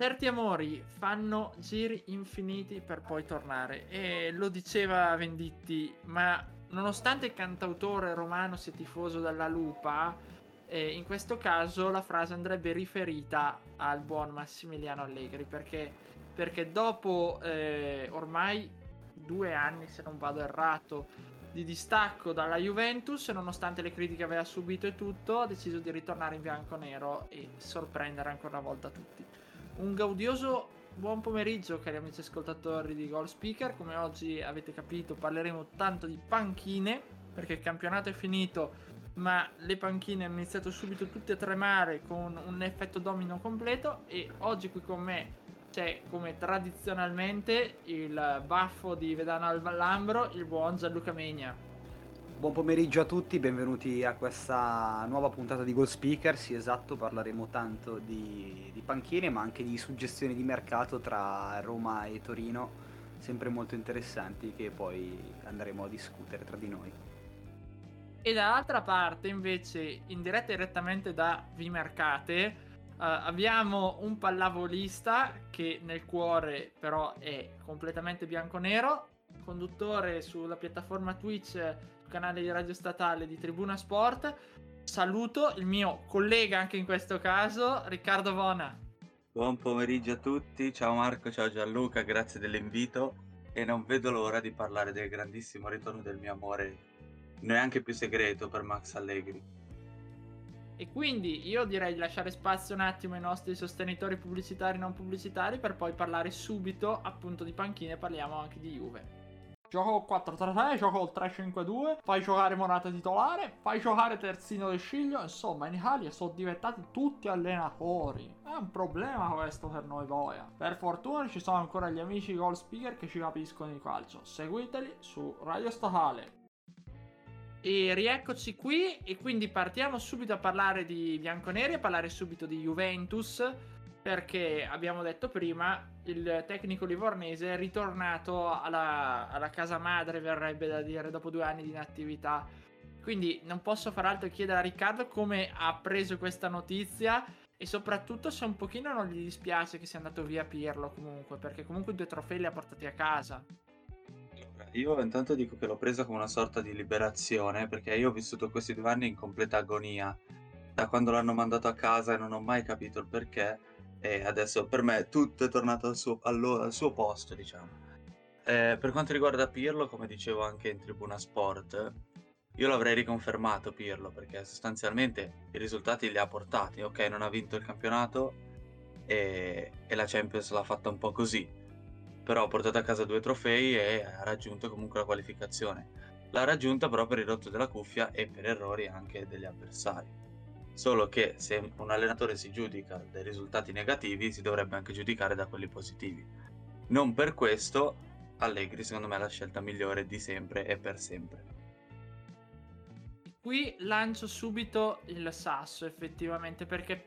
Certi amori fanno giri infiniti per poi tornare e lo diceva Venditti, ma nonostante il cantautore romano sia tifoso della Lupa, eh, in questo caso la frase andrebbe riferita al buon Massimiliano Allegri perché, perché dopo eh, ormai due anni, se non vado errato, di distacco dalla Juventus, nonostante le critiche aveva subito e tutto, ha deciso di ritornare in bianco-nero e sorprendere ancora una volta tutti. Un gaudioso buon pomeriggio cari amici ascoltatori di Goal Speaker, come oggi avete capito parleremo tanto di panchine perché il campionato è finito ma le panchine hanno iniziato subito tutte a tremare con un effetto domino completo e oggi qui con me c'è come tradizionalmente il baffo di Vedano Lambro, il buon Gianluca Megna. Buon pomeriggio a tutti, benvenuti a questa nuova puntata di Goal Speaker. Sì, esatto, parleremo tanto di, di panchine, ma anche di suggestioni di mercato tra Roma e Torino, sempre molto interessanti, che poi andremo a discutere tra di noi. E dall'altra parte, invece, in diretta direttamente da Vimercate, uh, abbiamo un pallavolista che nel cuore però è completamente bianco-nero, conduttore sulla piattaforma Twitch canale di radio statale di Tribuna Sport. Saluto il mio collega anche in questo caso, Riccardo Vona. Buon pomeriggio a tutti, ciao Marco, ciao Gianluca, grazie dell'invito e non vedo l'ora di parlare del grandissimo ritorno del mio amore, neanche più segreto per Max Allegri. E quindi io direi di lasciare spazio un attimo ai nostri sostenitori pubblicitari e non pubblicitari per poi parlare subito appunto di panchine e parliamo anche di Juve. Gioco 4-3-3, gioco il 3-5-2, fai giocare Morata titolare, fai giocare Terzino del Sciglio, insomma in Italia sono diventati tutti allenatori. È un problema questo per noi boia. Per fortuna ci sono ancora gli amici goal speaker che ci capiscono di calcio. Seguiteli su Radio Statale. E rieccoci qui e quindi partiamo subito a parlare di bianconeri, a parlare subito di Juventus perché abbiamo detto prima il tecnico livornese è ritornato alla, alla, casa madre verrebbe da dire dopo due anni di inattività. Quindi non posso far altro che chiedere a Riccardo come ha preso questa notizia e soprattutto se un pochino non gli dispiace che sia andato via Pirlo comunque perché comunque due trofei li ha portati a casa. Io intanto dico che l'ho presa come una sorta di liberazione perché io ho vissuto questi due anni in completa agonia. Da quando l'hanno mandato a casa e non ho mai capito il perché e adesso per me tutto è tornato al suo, allo, al suo posto, diciamo. Eh, per quanto riguarda Pirlo, come dicevo anche in Tribuna Sport, io l'avrei riconfermato Pirlo perché sostanzialmente i risultati li ha portati. Ok, non ha vinto il campionato e, e la Champions l'ha fatta un po' così, però ha portato a casa due trofei e ha raggiunto comunque la qualificazione. L'ha raggiunta però per il rotto della cuffia e per errori anche degli avversari. Solo che se un allenatore si giudica dai risultati negativi, si dovrebbe anche giudicare da quelli positivi. Non per questo Allegri, secondo me, è la scelta migliore di sempre e per sempre. Qui lancio subito il sasso, effettivamente, perché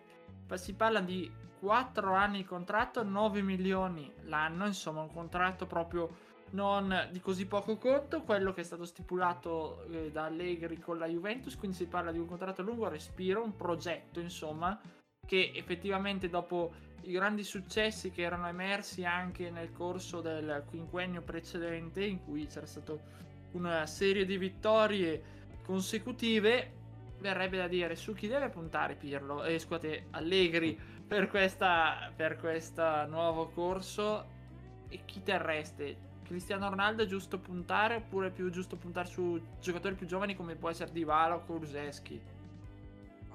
si parla di 4 anni di contratto, 9 milioni l'anno, insomma, un contratto proprio non di così poco conto, quello che è stato stipulato eh, da Allegri con la Juventus, quindi si parla di un contratto a lungo respiro, un progetto insomma, che effettivamente dopo i grandi successi che erano emersi anche nel corso del quinquennio precedente, in cui c'era stata una serie di vittorie consecutive, verrebbe da dire su chi deve puntare Pirlo, eh, scusate, Allegri per questo per questa nuovo corso e chi terreste Cristiano Ronaldo è giusto puntare oppure è più giusto puntare su giocatori più giovani come può essere Dybala o Kuluseschi?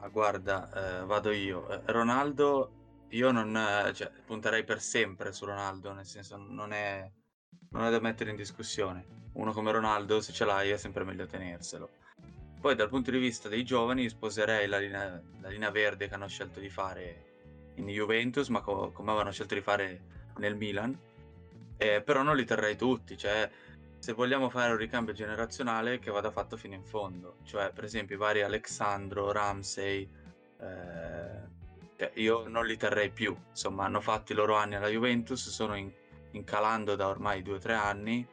Ah, guarda, eh, vado io. Eh, Ronaldo, io non eh, cioè, punterei per sempre su Ronaldo, nel senso non è, non è da mettere in discussione. Uno come Ronaldo, se ce l'hai, è sempre meglio tenerselo. Poi dal punto di vista dei giovani sposerei la linea, la linea verde che hanno scelto di fare in Juventus, ma co- come avevano scelto di fare nel Milan, Eh, però non li terrei tutti, cioè se vogliamo fare un ricambio generazionale che vada fatto fino in fondo, cioè per esempio i vari Alexandro, Ramsey, eh, cioè, io non li terrei più, insomma hanno fatto i loro anni alla Juventus, sono in, incalando da ormai due o tre anni,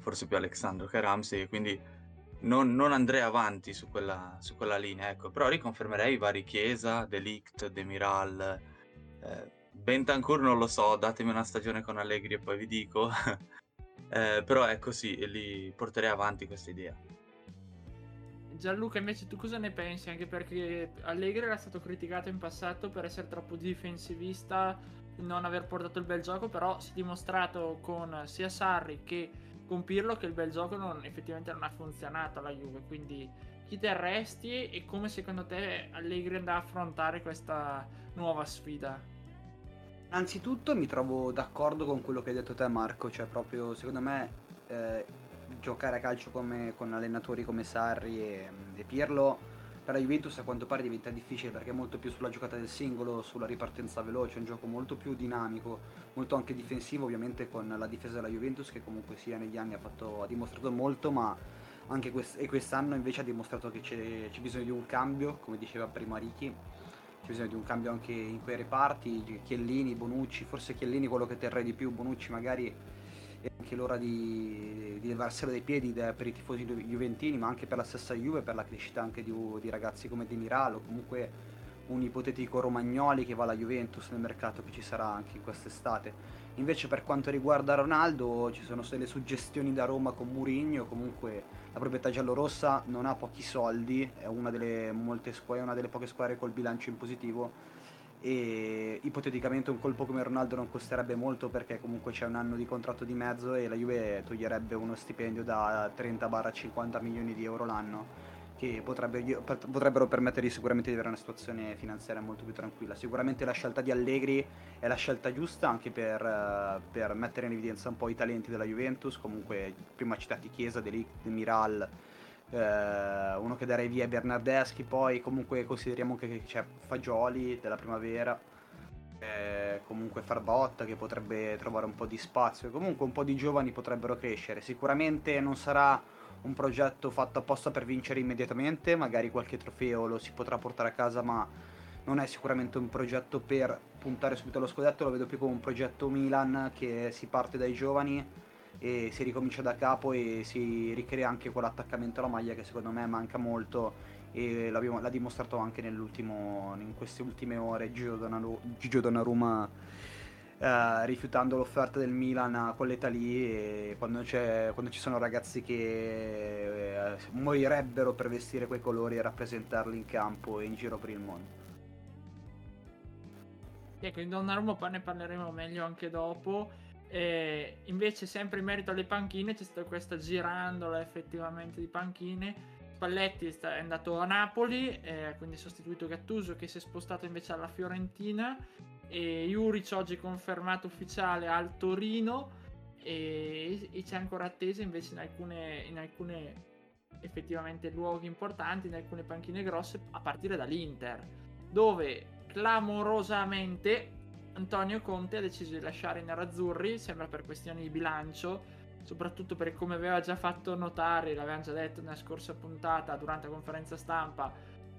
forse più Alexandro che Ramsey, quindi non, non andrei avanti su quella, su quella, linea, ecco. però riconfermerei i vari Chiesa, Delict, Demiral, eh, Bentancur non lo so, datemi una stagione con Allegri e poi vi dico, eh, però è così, li porterei avanti questa idea. Gianluca, invece tu cosa ne pensi? Anche perché Allegri era stato criticato in passato per essere troppo difensivista, non aver portato il bel gioco, però si è dimostrato con sia Sarri che con Pirlo che il bel gioco non, effettivamente non ha funzionato alla Juve, quindi chi terresti e come secondo te Allegri andrà a affrontare questa nuova sfida? Anzitutto mi trovo d'accordo con quello che hai detto te Marco, cioè proprio secondo me eh, giocare a calcio come, con allenatori come Sarri e, e Pirlo per la Juventus a quanto pare diventa difficile perché è molto più sulla giocata del singolo, sulla ripartenza veloce, è un gioco molto più dinamico, molto anche difensivo ovviamente con la difesa della Juventus che comunque sia negli anni ha, fatto, ha dimostrato molto ma anche quest- quest'anno invece ha dimostrato che c'è, c'è, bisogno di un cambio, come diceva prima Ricky, c'è bisogno di un cambio anche in quei reparti, Chiellini, Bonucci, forse Chiellini quello che terrei di più, Bonucci magari è anche l'ora di, di levarselo dai piedi per i tifosi juventini, ma anche per la stessa Juve, per la crescita anche di, di ragazzi come Demiral o comunque un ipotetico Romagnoli che va alla Juventus nel mercato che ci sarà anche quest'estate. Invece per quanto riguarda Ronaldo ci sono delle suggestioni da Roma con Murigno, comunque la proprietà giallorossa non ha pochi soldi, è una delle, squadre, una delle poche squadre col bilancio in positivo e ipoteticamente un colpo come Ronaldo non costerebbe molto perché comunque c'è un anno di contratto di mezzo e la Juve toglierebbe uno stipendio da 30-50 milioni di euro l'anno che potrebbe, potrebbero permettergli sicuramente di avere una situazione finanziaria molto più tranquilla. Sicuramente la scelta di Allegri è la scelta giusta anche per, per mettere in evidenza un po' i talenti della Juventus, comunque prima citati Chiesa, Delict, Miral, eh, uno che darei via è Bernardeschi, poi comunque consideriamo che c'è Fagioli della primavera, eh, comunque Farbotta che potrebbe trovare un po' di spazio, comunque un po' di giovani potrebbero crescere, sicuramente non sarà un progetto fatto apposta per vincere immediatamente, magari qualche trofeo lo si potrà portare a casa, ma non è sicuramente un progetto per puntare subito allo scudetto, lo vedo più come un progetto Milan che si parte dai giovani e si ricomincia da capo e si ricrea anche quell'attaccamento alla maglia che secondo me manca molto e l'ha dimostrato anche in queste ultime ore Gigio Donnarumma eh, rifiutando l'offerta del Milan a quell'età lì e quando, quando ci sono ragazzi che eh, morirebbero per vestire quei colori e rappresentarli in campo e in giro per il mondo. Ecco, in Donnarumma ne parleremo meglio anche dopo e invece, sempre in merito alle panchine, c'è stata questa girandola effettivamente di panchine. Spalletti è andato a Napoli, eh, quindi ha sostituito Gattuso che si è spostato invece alla Fiorentina. E Juric oggi confermato ufficiale al Torino. E, e c'è ancora attesa invece in alcune, in alcune effettivamente luoghi importanti, in alcune panchine grosse, a partire dall'Inter, dove clamorosamente Antonio Conte ha deciso di lasciare i nerazzurri, sembra per questioni di bilancio, soprattutto perché come aveva già fatto notare, l'avevamo già detto nella scorsa puntata durante la conferenza stampa,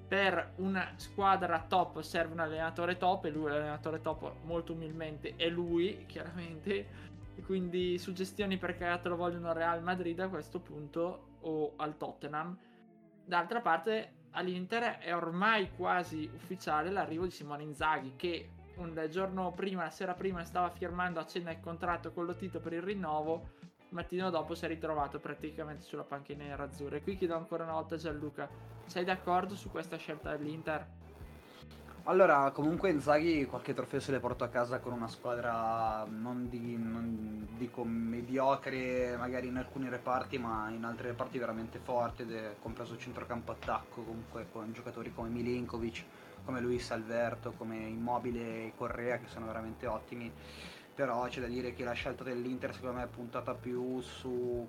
per una squadra top serve un allenatore top e lui l'allenatore top molto umilmente è lui, chiaramente. Quindi suggestioni perché lo vogliono al Real Madrid a questo punto o al Tottenham. D'altra parte all'Inter è ormai quasi ufficiale l'arrivo di Simone Inzaghi che un giorno prima, la sera prima, stava firmando a cena il contratto con lo Tito per il rinnovo. Il mattino dopo si è ritrovato praticamente sulla panchina nerazzurra. E qui chiedo ancora una volta a Gianluca: sei d'accordo su questa scelta dell'Inter? Allora, comunque Inzaghi qualche trofeo se le porto a casa con una squadra non, di, non dico mediocre magari in alcuni reparti, ma in altri reparti veramente forte, compreso centrocampo attacco, comunque con giocatori come Milinkovic come Luis Alberto, come Immobile e Correa che sono veramente ottimi, però c'è da dire che la scelta dell'Inter secondo me è puntata più su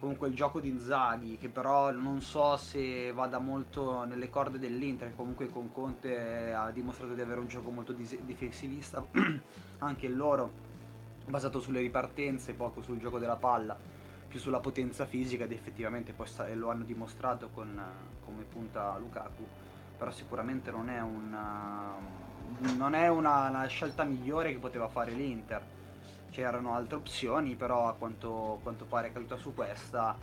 comunque il gioco di Inzaghi che però non so se vada molto nelle corde dell'Inter comunque con Conte ha dimostrato di avere un gioco molto dis- difensivista. Anche loro basato sulle ripartenze, poco sul gioco della palla, più sulla potenza fisica ed effettivamente poi sta- lo hanno dimostrato con, come punta Lukaku, però sicuramente non è una, non è una, una scelta migliore che poteva fare l'Inter. C'erano altre opzioni, però a quanto, quanto pare è caduta su questa,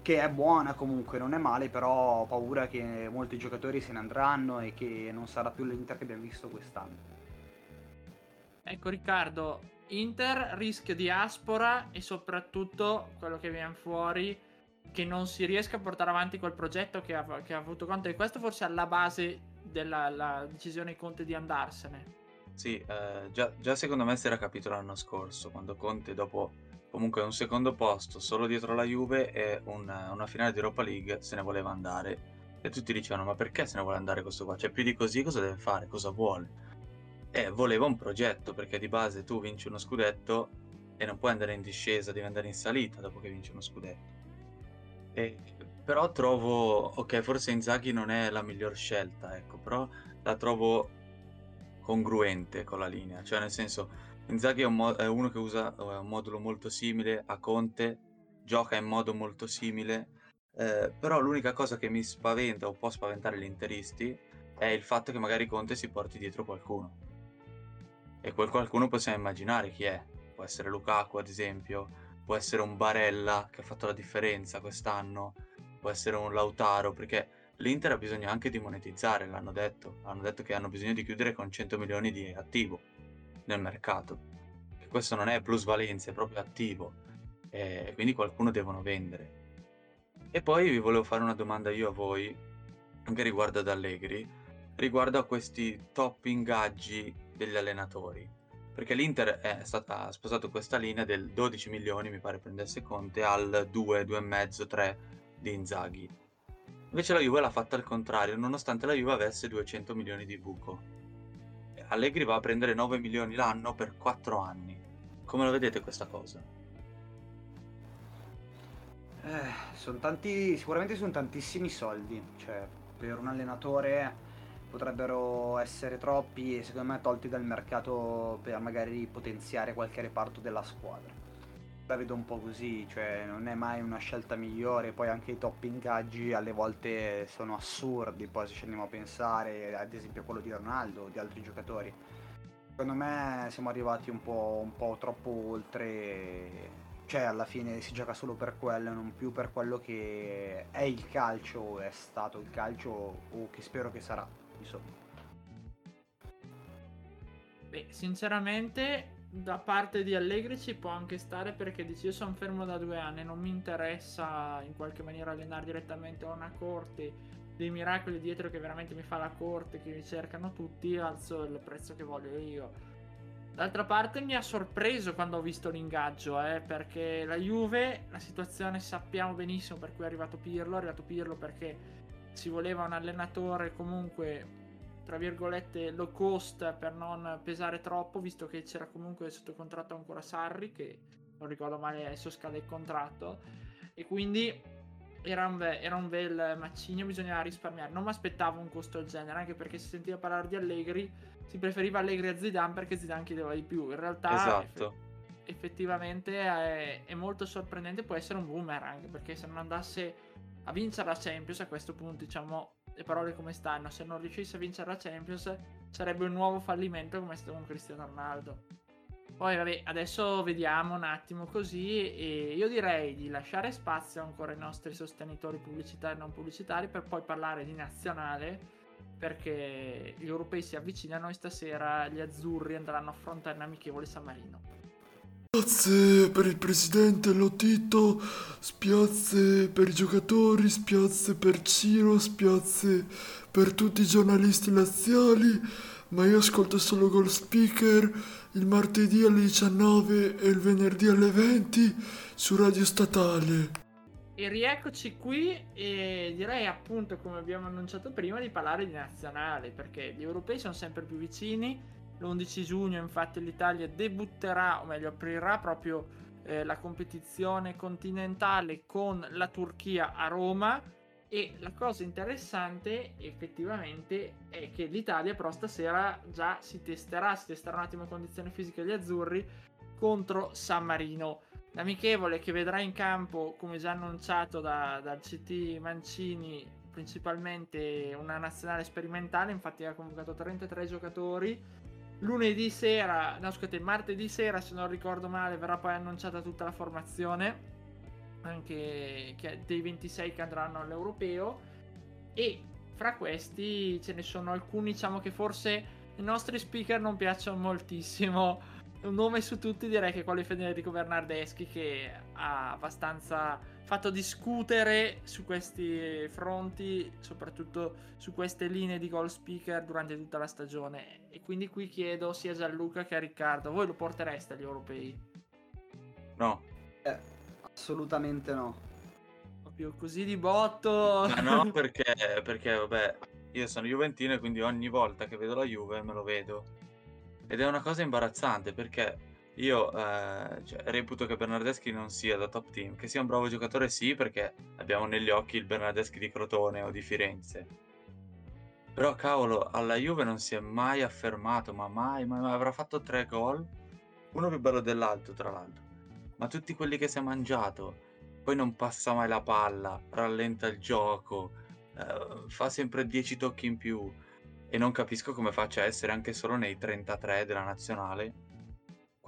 che è buona comunque, non è male, però ho paura che molti giocatori se ne andranno e che non sarà più l'Inter che abbiamo visto quest'anno. Ecco Riccardo, Inter rischio di aspora e soprattutto quello che viene fuori che non si riesca a portare avanti quel progetto che ha, che ha avuto Conte e questo forse alla base della la decisione Conte di andarsene. Sì, eh, già, già secondo me si era capito l'anno scorso, quando Conte dopo comunque un secondo posto solo dietro la Juve e un, una finale di Europa League se ne voleva andare. E tutti dicevano, ma perché se ne vuole andare questo qua? Cioè, più di così cosa deve fare? Cosa vuole? E voleva un progetto, perché di base tu vinci uno scudetto e non puoi andare in discesa, devi andare in salita dopo che vinci uno scudetto. E, però trovo, ok, forse Inzaghi non è la miglior scelta, ecco, però la trovo congruente con la linea, cioè nel senso Inzaghi è, un mo- è uno che usa un modulo molto simile a Conte, gioca in modo molto simile, eh, però l'unica cosa che mi spaventa o può spaventare gli interisti è il fatto che magari Conte si porti dietro qualcuno. E quel qualcuno possiamo immaginare chi è. Può essere Lukaku, ad esempio, può essere un Barella che ha fatto la differenza quest'anno, può essere un Lautaro, perché l'Inter ha bisogno anche di monetizzare, l'hanno detto. Hanno detto che hanno bisogno di chiudere con 100 milioni di attivo nel mercato. E questo non è plusvalenza, è proprio attivo. E quindi qualcuno devono vendere. E poi vi volevo fare una domanda io a voi, anche riguardo ad Allegri, riguardo a questi top ingaggi degli allenatori. Perché l'Inter è stata, ha sposato questa linea del 12 milioni, mi pare prendesse Conte, al 2, 2,5, 3 di Inzaghi. Invece la Juve l'ha fatta al contrario, nonostante la Juve avesse 200 milioni di buco. Allegri va a prendere 9 milioni l'anno per 4 anni. Come lo vedete questa cosa? Eh, sono tanti, sicuramente sono tantissimi soldi, cioè per un allenatore potrebbero essere troppi e secondo me tolti dal mercato per magari potenziare qualche reparto della squadra. La vedo un po' così, cioè non è mai una scelta migliore, poi anche i top ingaggi alle volte sono assurdi, poi se ci andiamo a pensare ad esempio quello di Ronaldo o di altri giocatori. Secondo me siamo arrivati un po', un po' troppo oltre cioè alla fine si gioca solo per quello, non più per quello che è il calcio, è stato il calcio o che spero che sarà insomma. Beh, sinceramente da parte di Allegri ci può anche stare perché dice io sono fermo da due anni, non mi interessa in qualche maniera allenare direttamente a una corte dei miracoli dietro che veramente mi fa la corte, che mi cercano tutti, alzo il prezzo che voglio io. D'altra parte mi ha sorpreso quando ho visto l'ingaggio, eh, perché la Juve, la situazione sappiamo benissimo per cui è arrivato Pirlo, è arrivato Pirlo perché si voleva un allenatore comunque tra virgolette low cost per non pesare troppo visto che c'era comunque sotto contratto ancora Sarri che non ricordo male adesso scade il contratto. E quindi era un, bel, era un bel macigno bisognava risparmiare. Non mi aspettavo un costo del genere anche perché si sentiva parlare di Allegri si preferiva Allegri a Zidane perché Zidane chiedeva di più. In realtà esatto. eff- effettivamente è, è molto sorprendente può essere un boomerang perché se non andasse a vincere la Champions a questo punto diciamo le parole come stanno. Se non riuscisse a vincere la Champions sarebbe un nuovo fallimento come è stato con Cristiano Ronaldo. Poi vabbè adesso vediamo un attimo così e io direi di lasciare spazio ancora ai nostri sostenitori pubblicitari e non pubblicitari per poi parlare di nazionale perché gli europei si avvicinano e stasera gli azzurri andranno a affrontare un amichevole San Marino Spiazze per il presidente Lotito, spiazze per i giocatori, spiazze per Ciro, spiazze per tutti i giornalisti laziali, ma io ascolto solo Gold Speaker il martedì alle 19 e il venerdì alle 20 su Radio Statale. E rieccoci qui e direi appunto come abbiamo annunciato prima di parlare di nazionale perché gli europei sono sempre più vicini L'11 giugno infatti l'Italia debutterà, o meglio aprirà proprio eh, la competizione continentale con la Turchia a Roma e la cosa interessante effettivamente è che l'Italia però stasera già si testerà, si testerà un attimo condizioni fisiche degli azzurri contro San Marino. L'amichevole che vedrà in campo, come già annunciato da, dal CT Mancini, principalmente una nazionale sperimentale, infatti ha convocato 33 giocatori. Lunedì sera, no scusate, martedì sera se non ricordo male, verrà poi annunciata tutta la formazione anche dei 26 che andranno all'europeo. E fra questi ce ne sono alcuni diciamo che forse i nostri speaker non piacciono moltissimo un nome su tutti direi che è quello di Federico Bernardeschi che ha abbastanza fatto discutere su questi fronti soprattutto su queste linee di goal speaker durante tutta la stagione. E quindi qui chiedo sia a Gianluca che a Riccardo voi lo portereste agli europei? No. Eh, assolutamente no. Proprio così di botto. Ma no perché perché vabbè io sono Juventino e quindi ogni volta che vedo la Juve me lo vedo ed è una cosa imbarazzante perché io eh, cioè, reputo che Bernardeschi non sia da top team, che sia un bravo giocatore sì perché abbiamo negli occhi il Bernardeschi di Crotone o di Firenze. Però cavolo, alla Juve non si è mai affermato, ma mai, mai, mai. avrà fatto tre gol, uno più bello dell'altro tra l'altro. Ma tutti quelli che si è mangiato, poi non passa mai la palla, rallenta il gioco, eh, fa sempre 10 tocchi in più e non capisco come faccia a essere anche solo nei 33 della nazionale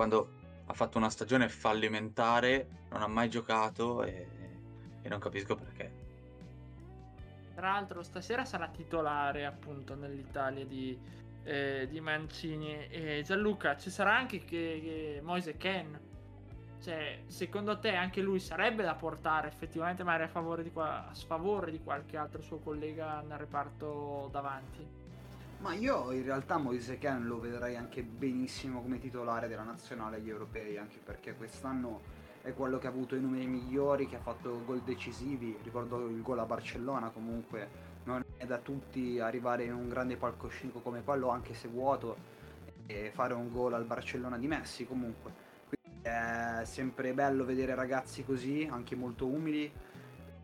quando ha fatto una stagione fallimentare, non ha mai giocato e, e non capisco perché. Tra l'altro stasera sarà titolare appunto nell'Italia di, eh, di Mancini e Gianluca, ci sarà anche che, che Moise Ken. Cioè, secondo te anche lui sarebbe da portare effettivamente magari a, favore di qua- a sfavore di qualche altro suo collega nel reparto davanti? Ma io in realtà Moise Ken lo vedrei anche benissimo come titolare della nazionale agli europei, anche perché quest'anno è quello che ha avuto i numeri migliori, che ha fatto gol decisivi, ricordo il gol a Barcellona comunque, non è da tutti arrivare in un grande palcoscenico come quello, anche se vuoto, e fare un gol al Barcellona di Messi comunque. Quindi è sempre bello vedere ragazzi così, anche molto umili,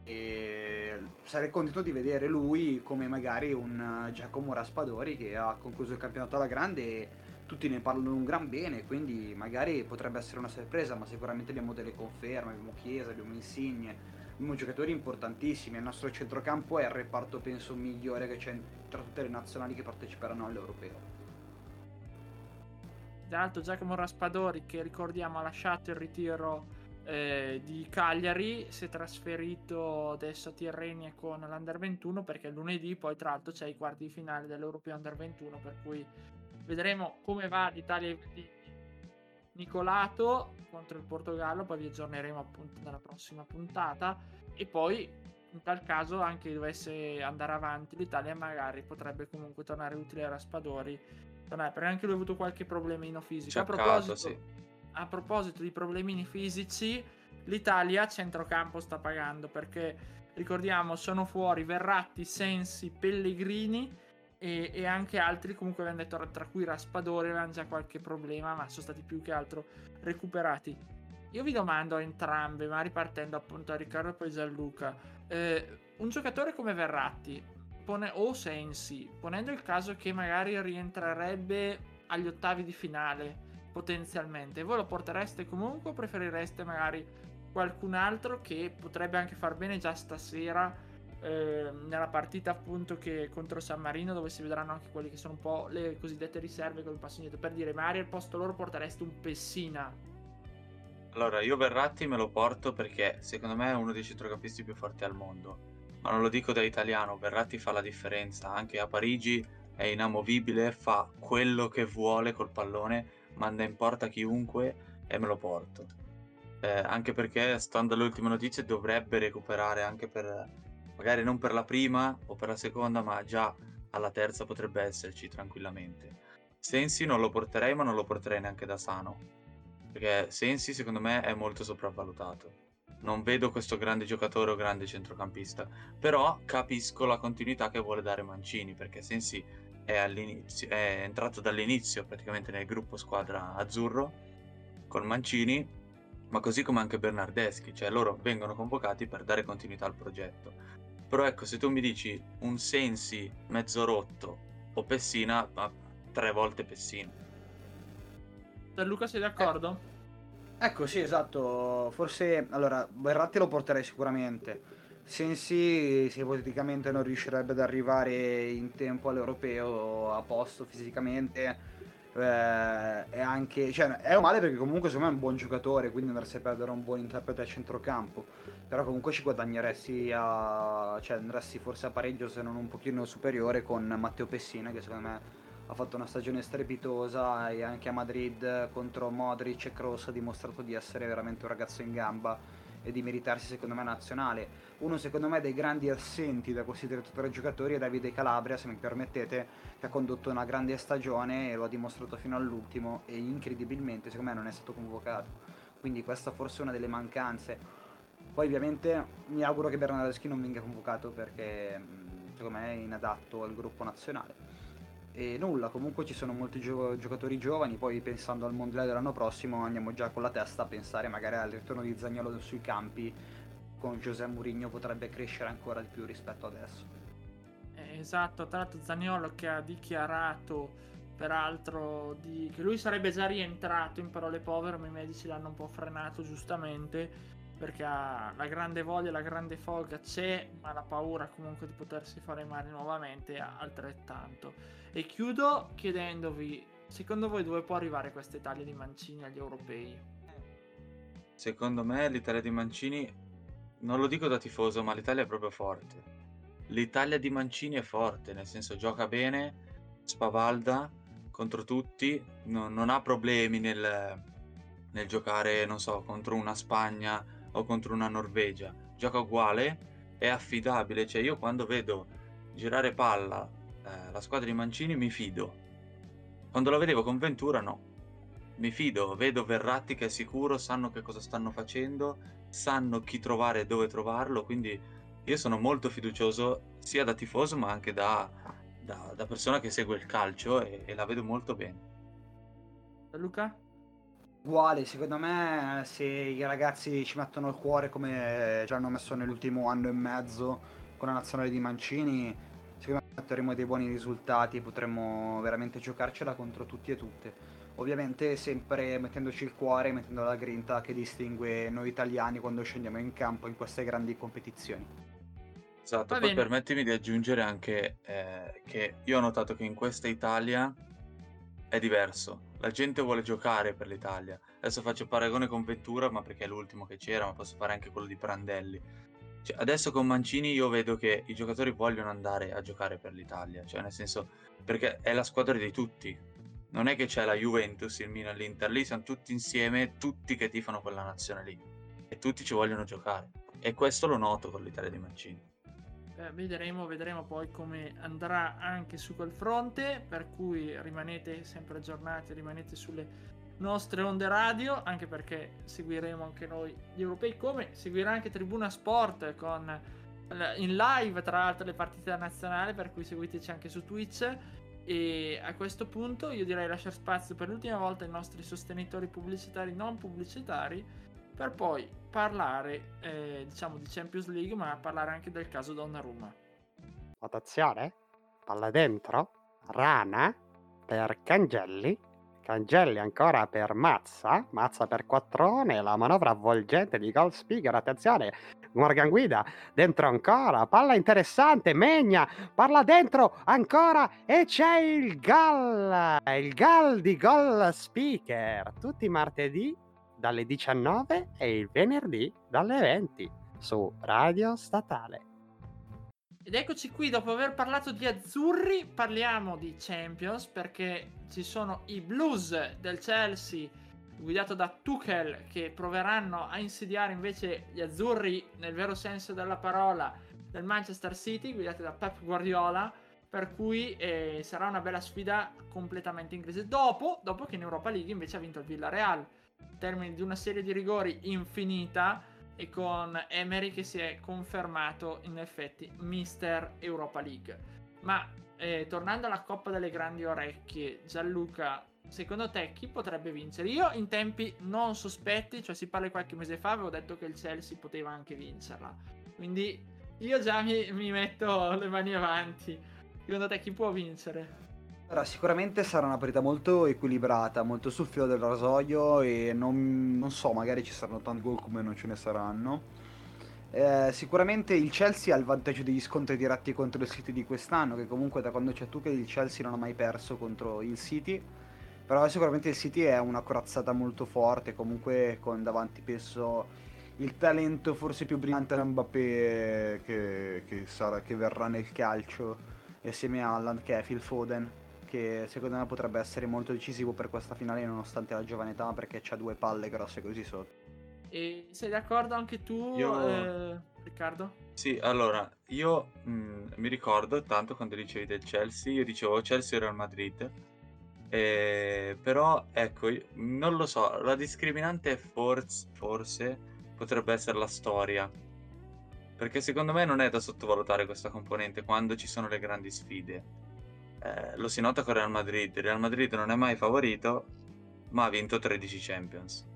e sarei contento di vedere lui come magari un Giacomo Raspadori che ha concluso il campionato alla grande e tutti ne parlano un gran bene, quindi magari potrebbe essere una sorpresa, ma sicuramente abbiamo delle conferme, abbiamo Chiesa, abbiamo Insigne, abbiamo giocatori importantissimi, il nostro centrocampo è il reparto penso migliore che c'è tra tutte le nazionali che parteciperanno all'Europeo. Tra l'altro Giacomo Raspadori che ricordiamo ha lasciato il ritiro eh, di Cagliari si è trasferito adesso a Tirrenia con l'Under 21 perché lunedì poi tra l'altro c'è i quarti di finale dell'Europeo Under 21 per cui vedremo come va l'Italia di Nicolato contro il Portogallo poi vi aggiorneremo appunto nella prossima puntata. E poi in tal caso anche dovesse andare avanti l'Italia magari potrebbe comunque tornare utile a Raspadori. Perché anche lui ha avuto qualche problemino fisico. A proposito sì a proposito di problemini fisici, l'Italia a centrocampo sta pagando perché ricordiamo sono fuori Verratti, Sensi, Pellegrini e, e anche altri comunque abbiamo detto tra cui Raspadori avevano già qualche problema ma sono stati più che altro recuperati. Io vi domando a entrambe, ma ripartendo appunto a Riccardo e poi Gianluca, eh, un giocatore come Verratti pone, o Sensi, ponendo il caso che magari rientrerebbe agli ottavi di finale, potenzialmente. Voi lo portereste comunque o preferireste magari qualcun altro che potrebbe anche far bene già stasera eh, nella partita appunto che contro San Marino dove si vedranno anche quelli che sono un po' le cosiddette riserve con il passo indietro per dire magari al posto loro portereste un Pessina allora io Verratti me lo porto perché secondo me è uno dei centrocampisti più forti al mondo ma non lo dico da italiano Verratti fa la differenza anche a Parigi è inamovibile fa quello che vuole col pallone manda in porta chiunque e me lo porto. Eh, anche perché, stando alle ultime notizie, dovrebbe recuperare anche per, magari non per la prima o per la seconda, ma già alla terza potrebbe esserci tranquillamente. Sensi non lo porterei, ma non lo porterei neanche da sano. Perché Sensi, secondo me, è molto sopravvalutato. Non vedo questo grande giocatore o grande centrocampista. Però capisco la continuità che vuole dare Mancini, perché Sensi è, è entrato dall'inizio praticamente nel gruppo squadra azzurro con Mancini, ma così come anche Bernardeschi, cioè loro vengono convocati per dare continuità al progetto. Però ecco, se tu mi dici un Sensi mezzo rotto o Pessina, ma tre volte Pessina. Luca sei d'accordo? Ecco, sì, esatto. Forse, allora, Verratti lo porterei sicuramente. Sensi, se ipoteticamente non riuscirebbe ad arrivare in tempo all'europeo a posto fisicamente, eh, è anche, cioè, è un male perché comunque secondo me è un buon giocatore, quindi andresti a perdere un buon interprete a centrocampo. Però comunque ci guadagneresti a, cioè andresti forse a pareggio se non un pochino superiore con Matteo Pessina, che secondo me ha fatto una stagione strepitosa e anche a Madrid contro Modric e Kroos ha dimostrato di essere veramente un ragazzo in gamba e di meritarsi secondo me nazionale. Uno secondo me dei grandi assenti da questi tre giocatori è Davide Calabria, se mi permettete, che ha condotto una grande stagione e lo ha dimostrato fino all'ultimo e incredibilmente secondo me non è stato convocato. Quindi questa forse è una delle mancanze. Poi ovviamente mi auguro che Bernardeschi non venga convocato perché secondo me è inadatto al gruppo nazionale e nulla, comunque ci sono molti gio- giocatori giovani, poi pensando al mondiale dell'anno prossimo andiamo già con la testa a pensare magari al ritorno di Zagnolo sui campi, con Giuseppe Mourinho potrebbe crescere ancora di più rispetto adesso. Eh, esatto, tra l'altro Zagnolo che ha dichiarato peraltro di... che lui sarebbe già rientrato in parole povere, ma i medici l'hanno un po' frenato giustamente perché ha la grande voglia, la grande foga c'è, ma la paura comunque di potersi fare male nuovamente altrettanto. E chiudo chiedendovi, secondo voi dove può arrivare questa Italia di Mancini agli europei? Secondo me l'Italia di Mancini, non lo dico da tifoso, ma l'Italia è proprio forte. L'Italia di Mancini è forte, nel senso gioca bene, spavalda contro tutti, non, non ha problemi nel, nel giocare, non so, contro una Spagna o contro una Norvegia. Gioca uguale, è affidabile, cioè io quando vedo girare palla eh, la squadra di Mancini mi fido. Quando lo vedevo con Ventura no. Mi fido, vedo Verratti che è sicuro, sanno che cosa stanno facendo, sanno chi trovare e dove trovarlo, quindi io sono molto fiducioso sia da tifoso ma anche da, da, da persona che segue il calcio e, e la vedo molto bene. Luca? Uguale, secondo me se i ragazzi ci mettono il cuore come già hanno messo nell'ultimo anno e mezzo con la nazionale di Mancini, secondo me otterremo dei buoni risultati, potremmo veramente giocarcela contro tutti e tutte. Ovviamente sempre mettendoci il cuore, mettendo la grinta che distingue noi italiani quando scendiamo in campo in queste grandi competizioni. Esatto, Va poi bene. permettimi di aggiungere anche eh, che io ho notato che in questa Italia è diverso. La gente vuole giocare per l'Italia. Adesso faccio paragone con Ventura, ma perché è l'ultimo che c'era, ma posso fare anche quello di Prandelli cioè, adesso con Mancini io vedo che i giocatori vogliono andare a giocare per l'Italia, cioè nel senso perché è la squadra di tutti. Non è che c'è la Juventus, il Milan, l'Inter, lì siamo tutti insieme, tutti che tifano quella nazione lì e tutti ci vogliono giocare. E questo lo noto con l'Italia di Mancini. Eh, vedremo, vedremo poi come andrà anche su quel fronte, per cui rimanete sempre aggiornati, rimanete sulle nostre onde radio, anche perché seguiremo anche noi gli europei, come seguirà anche Tribuna Sport con in live tra l'altro le partite nazionali, per cui seguiteci anche su Twitch. E a questo punto io direi lasciare spazio per l'ultima volta ai nostri sostenitori pubblicitari non pubblicitari per poi parlare eh, diciamo di Champions League ma parlare anche del caso Donnarumma. Votazione? Palla dentro? Rana? Per Cangelli? Cangelli ancora per Mazza, Mazza per Quattrone, la manovra avvolgente di Gold Speaker, attenzione, Morgan Guida, dentro ancora, palla interessante, Megna, parla dentro ancora e c'è il gol, il gol di Gold Speaker, tutti i martedì dalle 19 e il venerdì dalle 20 su Radio Statale. Ed eccoci qui, dopo aver parlato di azzurri, parliamo di Champions perché ci sono i Blues del Chelsea guidato da Tuchel che proveranno a insediare invece gli azzurri nel vero senso della parola del Manchester City guidati da Pep Guardiola per cui eh, sarà una bella sfida completamente inglese. Dopo, dopo che in Europa League invece ha vinto il Villarreal. Termini di una serie di rigori infinita e con Emery che si è confermato in effetti Mister Europa League. Ma eh, tornando alla Coppa delle Grandi Orecchie, Gianluca, secondo te chi potrebbe vincere? Io in tempi non sospetti, cioè si parla qualche mese fa, avevo detto che il Chelsea poteva anche vincerla. Quindi io già mi, mi metto le mani avanti. Secondo te chi può vincere? Allora, sicuramente sarà una partita molto equilibrata, molto sul filo del rasoio e non, non so, magari ci saranno tanti gol come non ce ne saranno. Eh, sicuramente il Chelsea ha il vantaggio degli scontri diretti contro il City di quest'anno, che comunque da quando c'è Tuchel il Chelsea non ha mai perso contro il City. Però sicuramente il City è una corazzata molto forte, comunque con davanti penso il talento forse più brillante Mbappé che, che, sarà, che verrà nel calcio, assieme a Allan che è Phil Foden che secondo me potrebbe essere molto decisivo per questa finale nonostante la giovane età perché c'ha due palle grosse così sotto. E sei d'accordo anche tu, Io- eh, Riccardo? Sì, allora, io mh, mi ricordo tanto quando dicevi del Chelsea, io dicevo Chelsea o Real Madrid, eh, però ecco, non lo so, la discriminante forse, forse potrebbe essere la storia, perché secondo me non è da sottovalutare questa componente quando ci sono le grandi sfide. Eh, lo si nota con Real Madrid, Real Madrid non è mai favorito, ma ha vinto 13 Champions.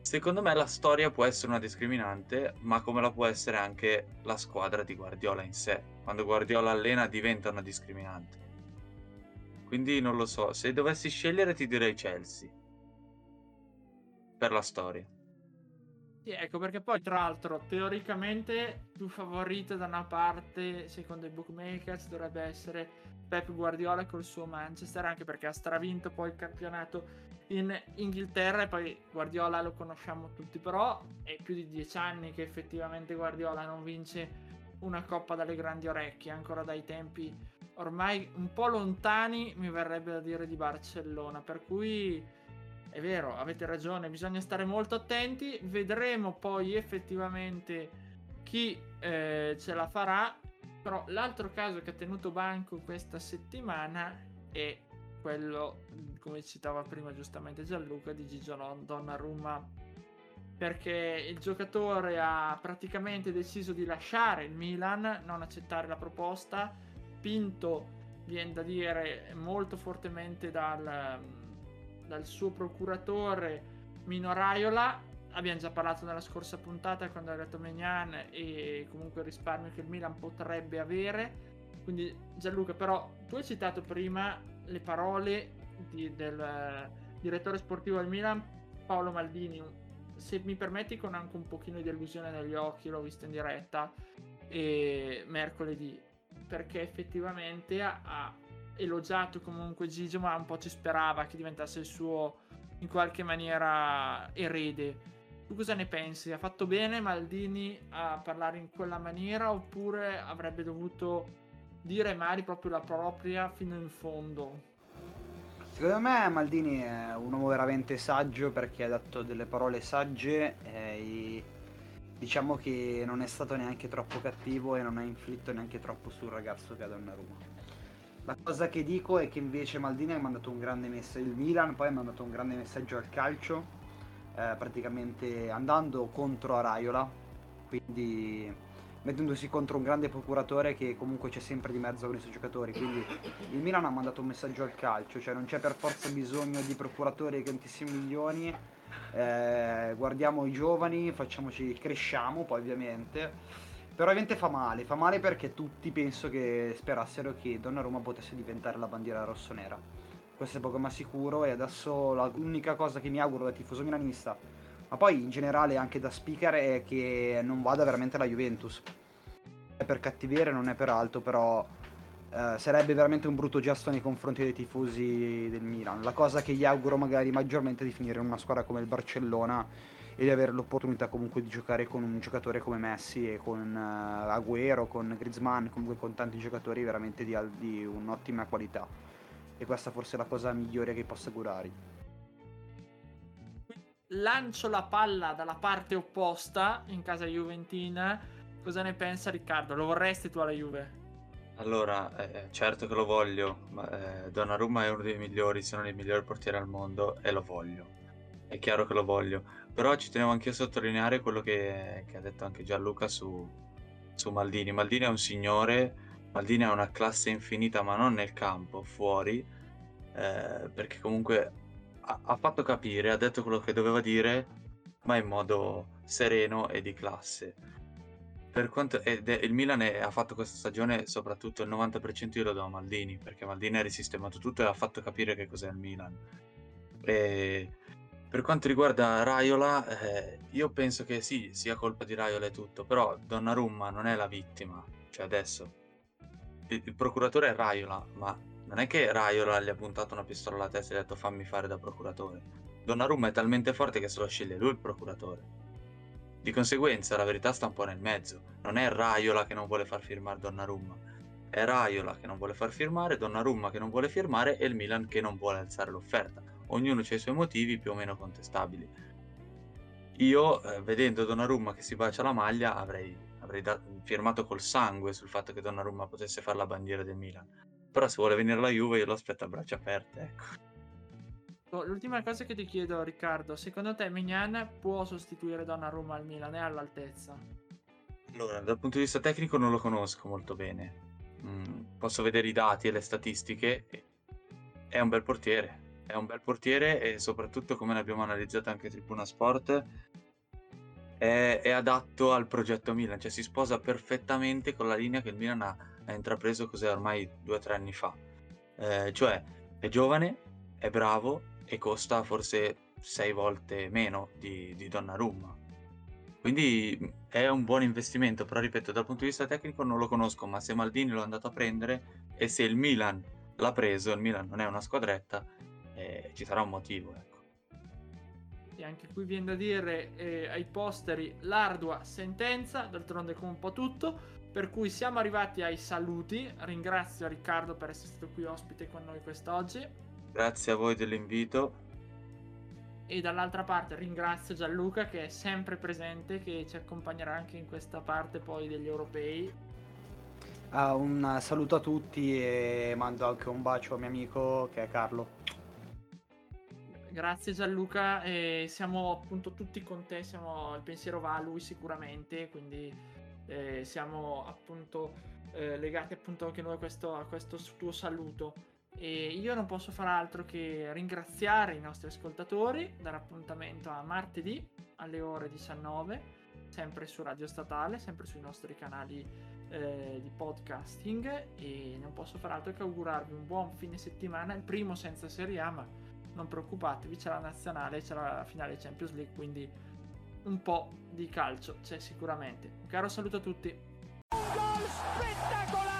Secondo me la storia può essere una discriminante, ma come la può essere anche la squadra di Guardiola in sé. Quando Guardiola allena diventa una discriminante. Quindi non lo so, se dovessi scegliere ti direi Chelsea. Per la storia. Sì, ecco perché poi tra l'altro teoricamente più favorito da una parte secondo i bookmakers dovrebbe essere Pep Guardiola col suo Manchester anche perché ha stravinto poi il campionato in Inghilterra e poi Guardiola lo conosciamo tutti però è più di dieci anni che effettivamente Guardiola non vince una coppa dalle grandi orecchie ancora dai tempi ormai un po' lontani mi verrebbe da dire di Barcellona per cui è vero, avete ragione, bisogna stare molto attenti. Vedremo poi effettivamente chi eh, ce la farà. Però l'altro caso che ha tenuto banco questa settimana è quello, come citava prima giustamente Gianluca, di Gigio Donnarumma. Perché il giocatore ha praticamente deciso di lasciare il Milan, non accettare la proposta. Pinto, viene da dire, molto fortemente dal dal suo procuratore Mino Raiola. Abbiamo già parlato nella scorsa puntata quando ha detto Megnan e comunque il risparmio che il Milan potrebbe avere. Quindi Gianluca, però tu hai citato prima le parole di- del eh, direttore sportivo del Milan, Paolo Maldini. Se mi permetti con anche un pochino di delusione negli occhi, l'ho visto in diretta mercoledì, perché effettivamente ha, elogiato comunque Gigio, ma un po' ci sperava che diventasse il suo in qualche maniera erede. Tu cosa ne pensi? Ha fatto bene Maldini a parlare in quella maniera oppure avrebbe dovuto dire Mari proprio la propria fino in fondo? Secondo me Maldini è un uomo veramente saggio perché ha detto delle parole sagge e diciamo che non è stato neanche troppo cattivo e non ha inflitto neanche troppo sul ragazzo che ha Donnarumma. La cosa che dico è che invece Maldini ha mandato un grande messaggio, il Milan poi ha mandato un grande messaggio al calcio, eh, praticamente andando contro a Raiola, quindi mettendosi contro un grande procuratore che comunque c'è sempre di mezzo con i suoi giocatori, quindi il Milan ha mandato un messaggio al calcio, cioè non c'è per forza bisogno di procuratori di tantissimi milioni, eh, guardiamo i giovani, facciamoci, cresciamo poi ovviamente. Però ovviamente fa male, fa male perché tutti penso che sperassero che Donnarumma potesse diventare la bandiera rossonera. Questo è poco ma sicuro e adesso l'unica cosa che mi auguro da tifoso milanista, ma poi in generale anche da speaker, è che non vada veramente la Juventus. È per cattiveria, non è per altro, però eh, sarebbe veramente un brutto gesto nei confronti dei tifosi del Milan. La cosa che gli auguro magari maggiormente è di finire in una squadra come il Barcellona e di avere l'opportunità comunque di giocare con un giocatore come Messi e con eh, Agüero, con Griezmann, comunque con tanti giocatori veramente di, di un'ottima qualità. E questa forse è la cosa migliore che posso augurare. Lancio la palla dalla parte opposta in casa Juventina. Cosa ne pensa Riccardo? Lo vorresti tu alla Juve? Allora, eh, certo che lo voglio, ma eh, Donnarumma è uno dei migliori, se non il miglior portiere al mondo, e lo voglio. È chiaro che lo voglio. Però ci tenevo anche a sottolineare quello che, che ha detto anche Gianluca su, su Maldini. Maldini è un signore, Maldini ha una classe infinita, ma non nel campo, fuori, eh, perché comunque ha, ha fatto capire, ha detto quello che doveva dire, ma in modo sereno e di classe. Per quanto ed è- il Milan è- ha fatto questa stagione soprattutto il 90% io lo do a Maldini perché Maldini ha risistemato tutto e ha fatto capire che cos'è il Milan. E per quanto riguarda Raiola eh, io penso che sì sia colpa di Raiola e tutto però Donnarumma non è la vittima cioè adesso. Il, il procuratore è Raiola ma non è che Raiola gli ha puntato una pistola alla testa e gli ha detto fammi fare da procuratore Donnarumma è talmente forte che se lo sceglie lui il procuratore di conseguenza la verità sta un po' nel mezzo. Non è Raiola che non vuole far firmare Donnarumma. È Raiola che non vuole far firmare, Donnarumma che non vuole firmare e il Milan che non vuole alzare l'offerta. Ognuno ha i suoi motivi più o meno contestabili. Io, eh, vedendo Donnarumma che si bacia la maglia, avrei, avrei da- firmato col sangue sul fatto che Donnarumma potesse fare la bandiera del Milan. Però se vuole venire alla Juve io lo aspetto a braccia aperte, ecco. Oh, L'ultima cosa che ti chiedo, Riccardo, secondo te Mignan può sostituire Donnarumma al Milan? È all'altezza? Allora, dal punto di vista tecnico non lo conosco molto bene. Mm, posso vedere i dati e le statistiche. È un bel portiere. È un bel portiere e soprattutto, come l'abbiamo analizzato anche a Tribuna Sport, è, è adatto al progetto Milan. Cioè si sposa perfettamente con la linea che il Milan ha, ha intrapreso cos'è ormai due o tre anni fa. Eh, cioè, è giovane, è bravo e costa forse sei volte meno di, di Donnarumma. Quindi è un buon investimento, però ripeto, dal punto di vista tecnico non lo conosco, ma se Maldini è andato a prendere e se il Milan l'ha preso, il Milan non è una squadretta, eh, ci sarà un motivo, ecco. E anche qui viene da dire eh, ai posteri l'ardua sentenza, d'altronde come un po' tutto. Per cui siamo arrivati ai saluti. Ringrazio Riccardo per essere stato qui ospite con noi quest'oggi. Grazie a voi dell'invito. E dall'altra parte ringrazio Gianluca che è sempre presente, che ci accompagnerà anche in questa parte poi degli europei. Ah, un saluto a tutti e mando anche un bacio al mio amico che è Carlo. Grazie Gianluca, e siamo appunto tutti con te, siamo, il pensiero va a lui sicuramente, quindi eh, siamo appunto eh, legati appunto anche noi a questo, a questo tuo saluto. E io non posso fare altro che ringraziare i nostri ascoltatori, dare appuntamento a martedì alle ore 19, sempre su Radio Statale, sempre sui nostri canali eh, di podcasting e non posso fare altro che augurarvi un buon fine settimana, il primo senza Serie A, ma non preoccupatevi, c'è la nazionale, c'è la finale Champions League, quindi un po' di calcio c'è sicuramente. Un caro saluto a tutti. Gol spettacolare,